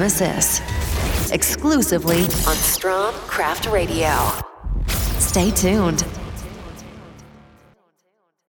Nemesis, exclusively on Strong Craft Radio. Stay tuned.